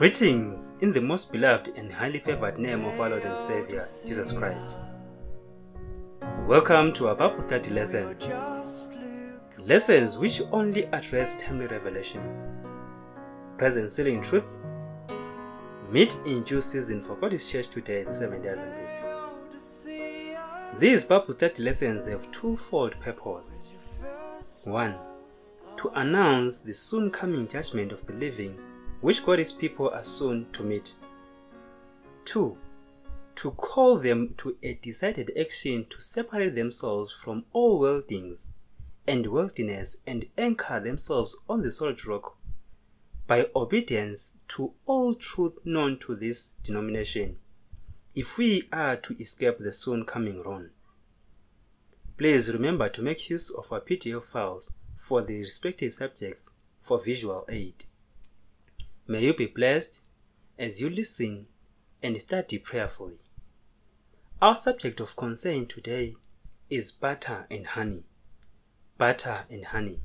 Greetings in the most beloved and highly favored name of our Lord and Savior, Jesus Christ. Welcome to our Bible study lessons. Lessons which only address timely revelations. Present sealing truth. Meat in due season for God's church today, the Seventh day Adventist. These Bible study lessons have twofold purpose. One, to announce the soon coming judgment of the living which God's people are soon to meet. 2. To call them to a decided action to separate themselves from all worldlings and worldliness and anchor themselves on the solid rock by obedience to all truth known to this denomination, if we are to escape the soon coming ruin. Please remember to make use of our PDF files for the respective subjects for visual aid. May you be blessed as you listen and study prayerfully. Our subject of concern today is butter and honey. Butter and honey,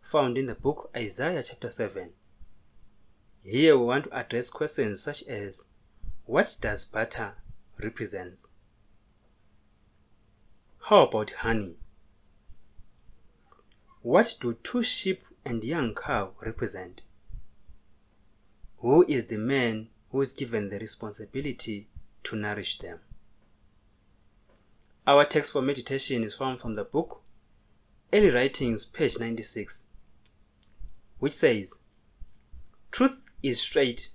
found in the book Isaiah chapter 7. Here we want to address questions such as What does butter represent? How about honey? What do two sheep and young cow represent? Who is the man who is given the responsibility to nourish them? Our text for meditation is found from the book Early Writings, page 96, which says, Truth is straight,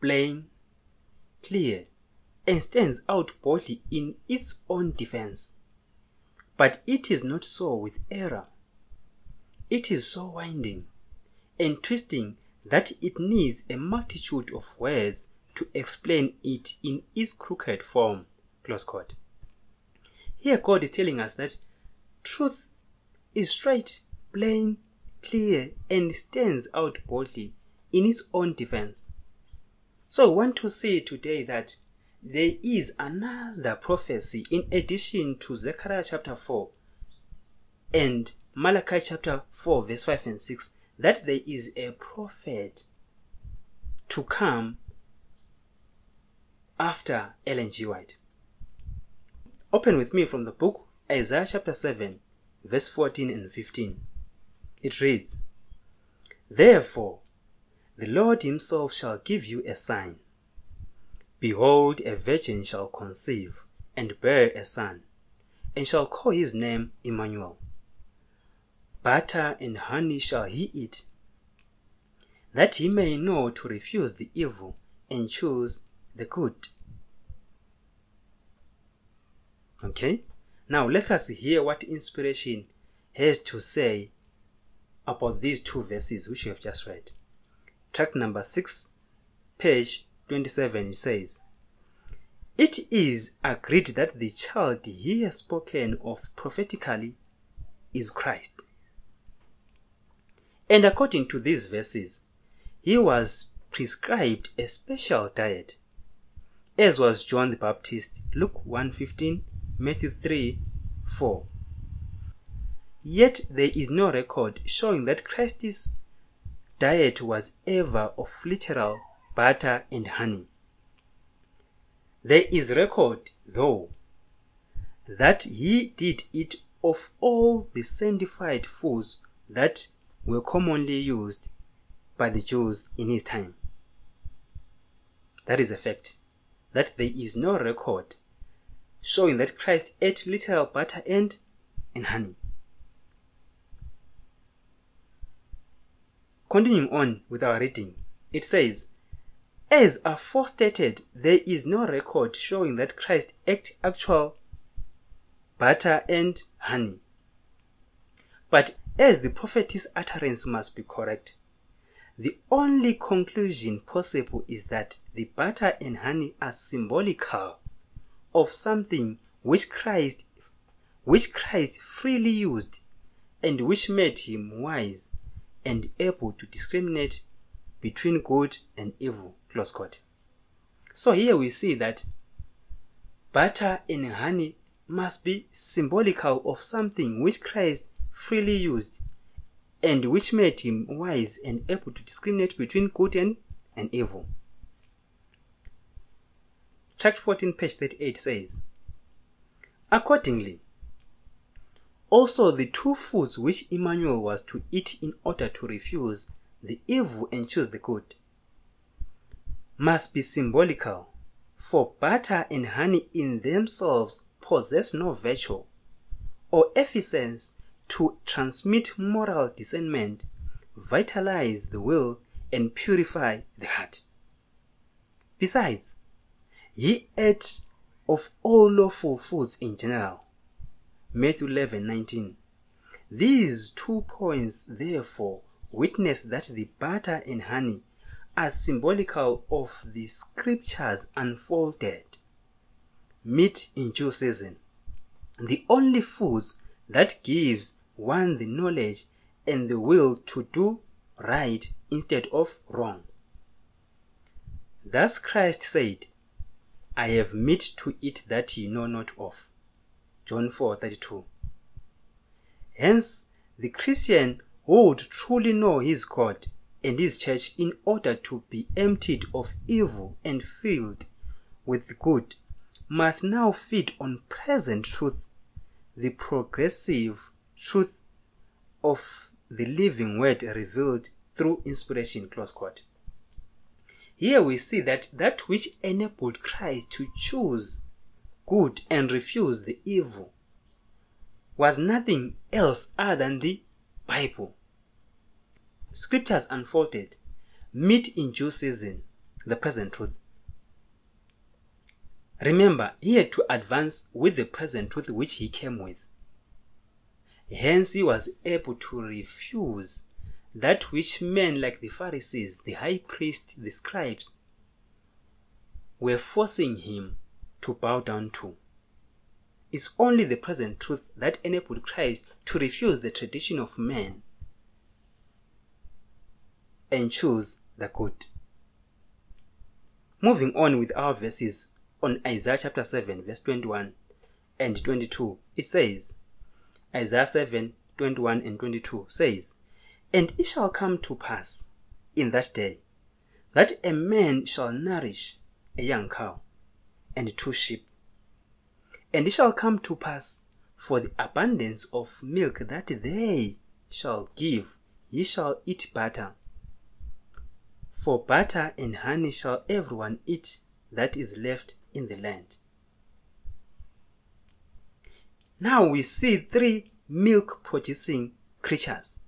plain, clear, and stands out boldly in its own defense. But it is not so with error. It is so winding and twisting that it needs a multitude of words to explain it in its crooked form. Here, God is telling us that truth is straight, plain, clear, and stands out boldly in its own defense. So, I want to say today that there is another prophecy in addition to Zechariah chapter 4 and Malachi chapter 4, verse 5 and 6 that there is a prophet to come after Ellen G. White. Open with me from the book Isaiah chapter 7, verse 14 and 15. It reads, Therefore, the Lord himself shall give you a sign. Behold, a virgin shall conceive and bear a son, and shall call his name Emmanuel. Butter and honey shall he eat, that he may know to refuse the evil and choose the good. Okay? Now let us hear what inspiration has to say about these two verses which we have just read. Tract number 6, page 27 says, It is agreed that the child he has spoken of prophetically is Christ. And according to these verses, he was prescribed a special diet, as was John the Baptist, Luke 1:15, Matthew 3:4. Yet there is no record showing that Christ's diet was ever of literal butter and honey. There is record, though, that he did eat of all the sanctified foods that were commonly used by the Jews in his time. That is a fact. That there is no record showing that Christ ate literal butter and, and honey. Continuing on with our reading, it says, As aforestated, there is no record showing that Christ ate actual butter and honey. But as the prophet's utterance must be correct, the only conclusion possible is that the butter and honey are symbolical of something which Christ which Christ freely used and which made him wise and able to discriminate between good and evil. Close quote. So here we see that butter and honey must be symbolical of something which Christ freely used and which made him wise and able to discriminate between good and, and evil. Tract 14, page 38 says, Accordingly, also the two foods which Emmanuel was to eat in order to refuse the evil and choose the good must be symbolical, for butter and honey in themselves possess no virtue or efficiency to transmit moral discernment, vitalize the will, and purify the heart. Besides, ye ate of all lawful foods in general. Matthew 11 19. These two points, therefore, witness that the butter and honey are symbolical of the scriptures unfolded. Meat in due season. The only foods that gives one the knowledge and the will to do right instead of wrong. Thus Christ said, I have meat to eat that ye know not of. John 4:32. Hence, the Christian who would truly know his God and his church in order to be emptied of evil and filled with good must now feed on present truth, the progressive truth of the living word revealed through inspiration. Close quote. Here we see that that which enabled Christ to choose good and refuse the evil was nothing else other than the Bible. Scriptures unfolded, meat in due season, the present truth. Remember, he had to advance with the present truth which he came with. Hence, he was able to refuse that which men like the Pharisees, the high priest, the scribes were forcing him to bow down to. It's only the present truth that enabled Christ to refuse the tradition of men and choose the good. Moving on with our verses on Isaiah chapter 7, verse 21 and 22, it says, Isaiah 7, 21 and 22 says, And it shall come to pass in that day that a man shall nourish a young cow and two sheep. And it shall come to pass for the abundance of milk that they shall give, ye shall eat butter. For butter and honey shall everyone eat that is left in the land. Now we see three milk producing creatures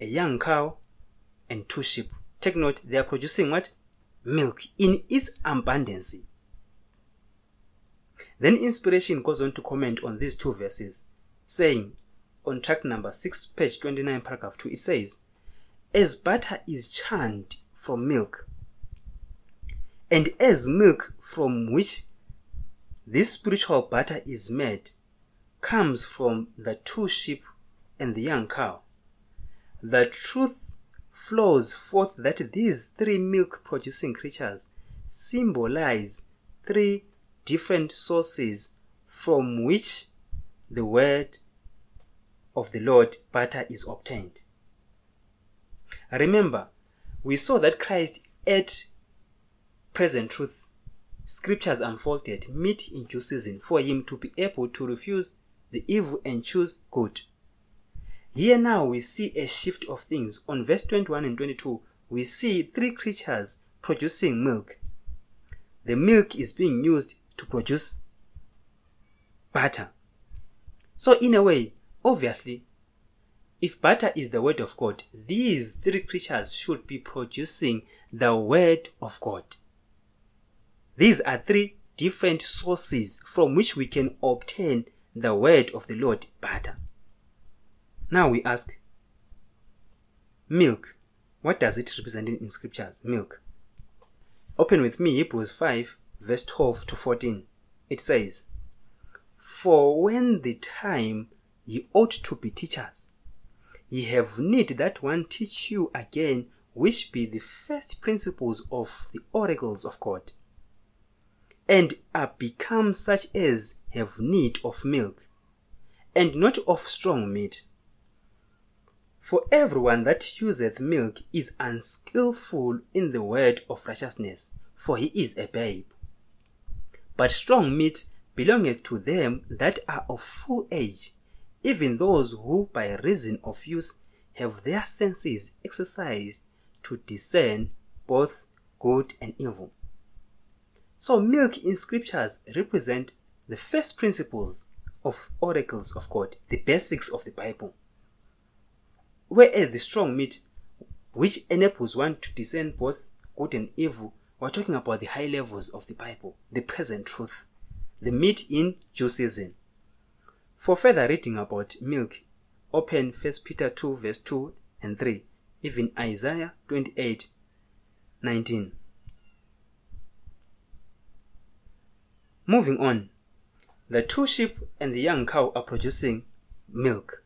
a young cow and two sheep. Take note, they are producing what? Milk in its abundance. Then inspiration goes on to comment on these two verses, saying on tract number 6, page 29, paragraph 2, it says, As butter is churned from milk, and as milk from which this spiritual butter is made comes from the two sheep and the young cow. The truth flows forth that these three milk producing creatures symbolize three different sources from which the word of the Lord butter is obtained. Remember, we saw that Christ ate present truth scriptures unfolded meat in due season for him to be able to refuse the evil and choose good. Here now we see a shift of things. On verse 21 and 22, we see three creatures producing milk. The milk is being used to produce butter. So, in a way, obviously, if butter is the word of God, these three creatures should be producing the word of God. These are three different sources from which we can obtain the word of the Lord butter. Now we ask, milk, what does it represent in scriptures? Milk. Open with me Hebrews 5, verse 12 to 14. It says, For when the time ye ought to be teachers, ye have need that one teach you again, which be the first principles of the oracles of God and are become such as have need of milk, and not of strong meat. For everyone that useth milk is unskilful in the word of righteousness, for he is a babe. But strong meat belongeth to them that are of full age, even those who by reason of use have their senses exercised to discern both good and evil. So milk in scriptures represent the first principles of oracles of God, the basics of the Bible. Whereas the strong meat, which enables one to discern both good and evil, we're talking about the high levels of the Bible, the present truth, the meat in due season. For further reading about milk, open 1 Peter 2 verse 2 and 3, even Isaiah 28 19. Moving on, the two sheep and the young cow are producing milk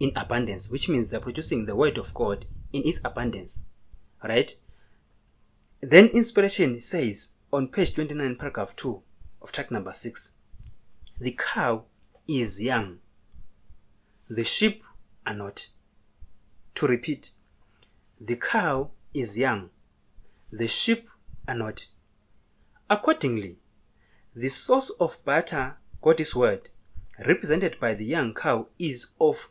in abundance, which means they're producing the word of God in its abundance. Right? Then inspiration says on page 29, paragraph 2 of tract number 6 the cow is young, the sheep are not. To repeat, the cow is young, the sheep are not. Accordingly, the source of butter, God's word, represented by the young cow, is of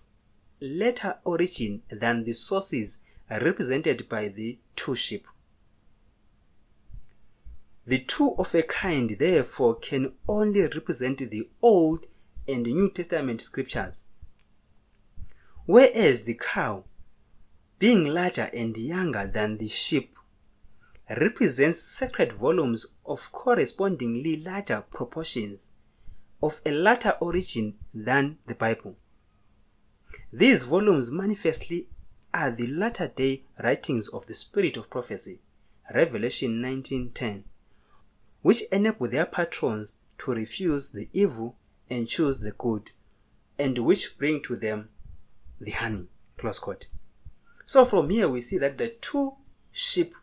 later origin than the sources represented by the two sheep. The two of a kind, therefore, can only represent the Old and New Testament scriptures. Whereas the cow, being larger and younger than the sheep, represents sacred volumes of correspondingly larger proportions of a later origin than the Bible. These volumes manifestly are the latter day writings of the spirit of prophecy, Revelation 19:10, which enable their patrons to refuse the evil and choose the good, and which bring to them the honey. So from here we see that the two sheep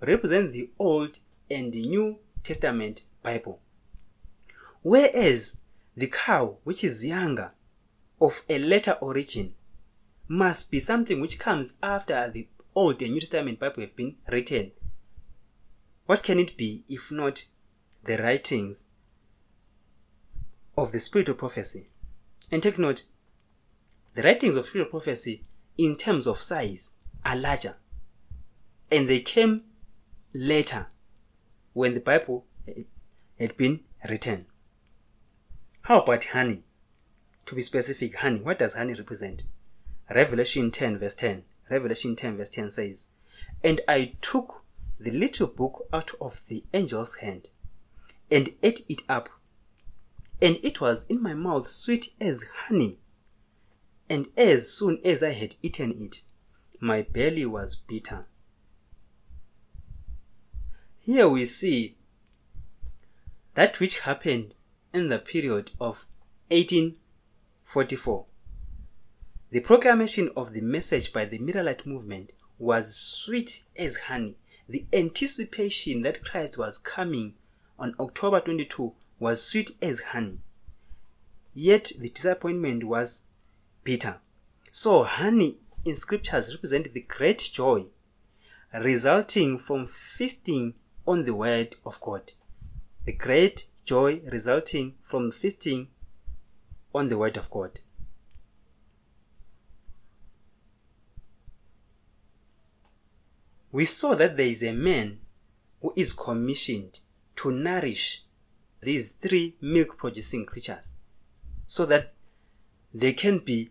represent the Old and the New Testament Bible. Whereas the cow, which is younger, of a later origin, must be something which comes after the Old and New Testament Bible have been written. What can it be if not the writings of the Spirit of Prophecy? And take note, the writings of Spirit of Prophecy, in terms of size, are larger. And they came later when the Bible had been written. How about honey? To be specific, honey. What does honey represent? Revelation 10 verse 10. Revelation 10 verse 10 says, And I took the little book out of the angel's hand and ate it up. And it was in my mouth sweet as honey. And as soon as I had eaten it, my belly was bitter. Here we see that which happened in the period of 1844. The proclamation of the message by the Miller movement was sweet as honey. The anticipation that Christ was coming on October 22 was sweet as honey. Yet the disappointment was bitter. So honey in scriptures represent the great joy resulting from feasting on the word of God. The great joy resulting from feasting on the word of God. We saw that there is a man who is commissioned to nourish these three milk producing creatures so that they can be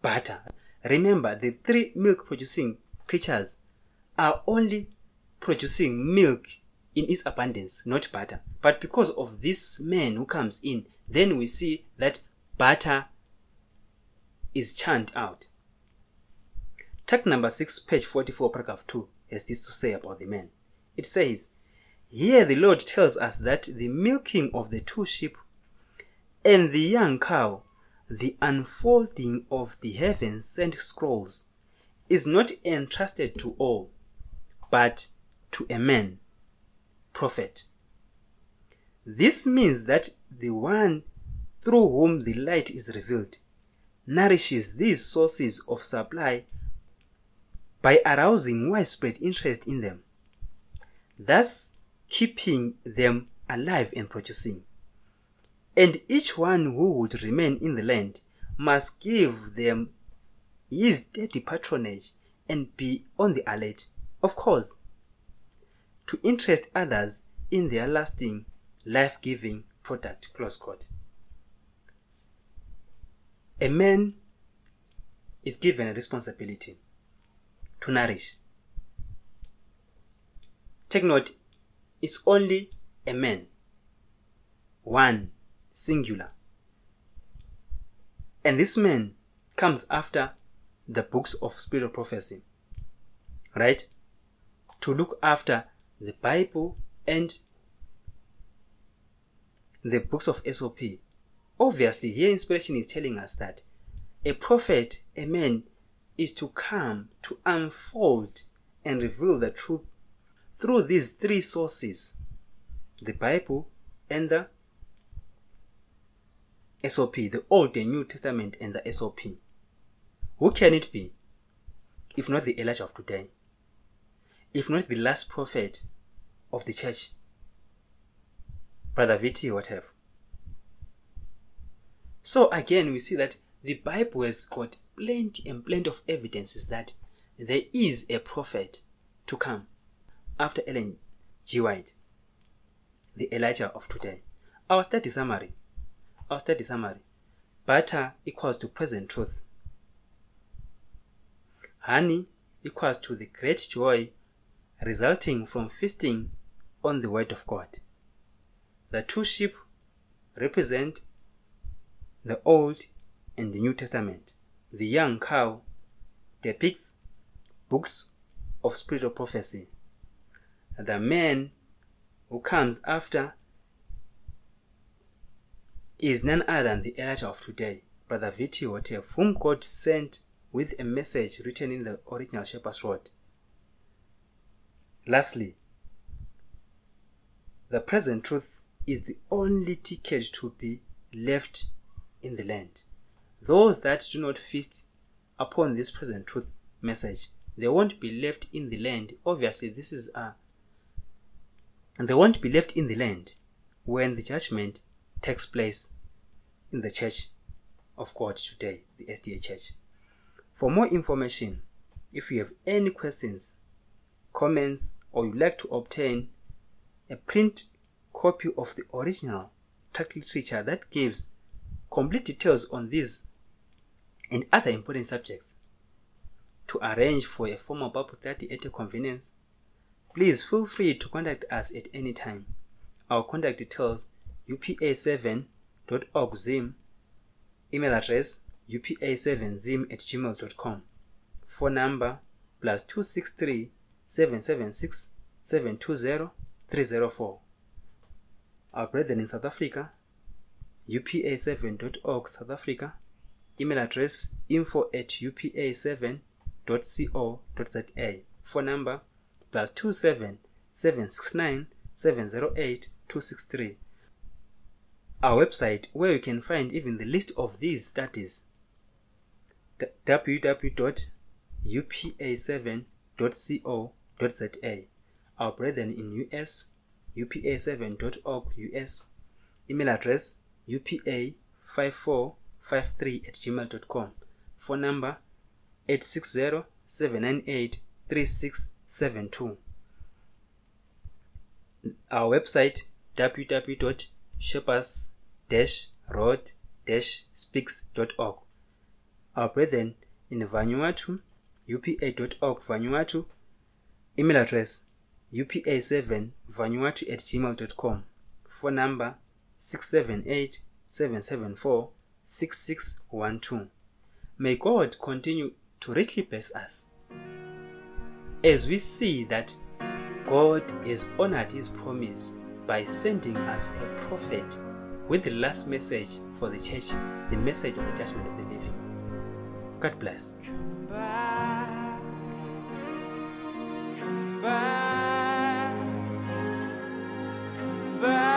butter. Remember, the three milk producing creatures are only producing milk in its abundance, not butter. But because of this man who comes in, then we see that butter is churned out. Tract number 6, page 44, paragraph 2 has this to say about the man. It says, Here the Lord tells us that the milking of the two sheep and the young cow, the unfolding of the heaven sent scrolls, is not entrusted to all, but to a man prophet. This means that the one through whom the light is revealed nourishes these sources of supply by arousing widespread interest in them, thus keeping them alive and producing. And each one who would remain in the land must give them his steady patronage and be on the alert, of course, to interest others in their lasting, life giving product. A man is given a responsibility to nourish. Take note, it's only a man, one, singular. And this man comes after the books of spiritual prophecy, right? To look after the Bible and the books of SOP. Obviously, here inspiration is telling us that a prophet, a man, is to come to unfold and reveal the truth through these three sources the Bible and the SOP, the Old and New Testament and the SOP. Who can it be? If not the Elijah of today, if not the last prophet of the church, Brother VT, whatever. So again, we see that the Bible has got plenty and plenty of evidences that there is a prophet to come after Ellen G. White, the Elijah of today. Our study summary. Our study summary. Butter equals to present truth. Honey equals to the great joy resulting from feasting on the Word of God. The two sheep represent the Old and the New Testament. The young cow depicts books of spiritual prophecy. The man who comes after is none other than the Elijah of today, Brother V.T. Houteff, whom God sent with a message written in the original Shepherd's Rod. Lastly, the present truth is the only ticket to be left in the land. Those that do not feast upon this present truth message, they won't be left in the land. Obviously, this is a and they won't be left in the land when the judgment takes place in the church of God today, the SDA church. For more information, if you have any questions, comments, or you'd like to obtain a print copy of the original tract literature that gives complete details on these and other important subjects. To arrange for a formal Bible study at your convenience, please feel free to contact us at any time. Our contact details upa7.org email address upa7zim at gmail.com, phone number plus 263 776 720 304. Our brethren in South Africa, upa7.org South Africa, email address info at upa7.co.za, phone number plus 27 769 708 263. Our website where you can find even the list of these studies www.upa7.co.za. Our brethren in US, upa7.org US, email address upa5453 at gmail.com, phone number 860 798 3672. Our website www.shepherds-rod-speaks.org. Our brethren in Vanuatu, upa.org Vanuatu, email address upa7vanuatu at gmail.com, phone number 678 774 6612. May God continue to richly bless us as we see that God has honored his promise by sending us a prophet with the last message for the church, the message of the judgment of the living. God bless. Come back, come back. back.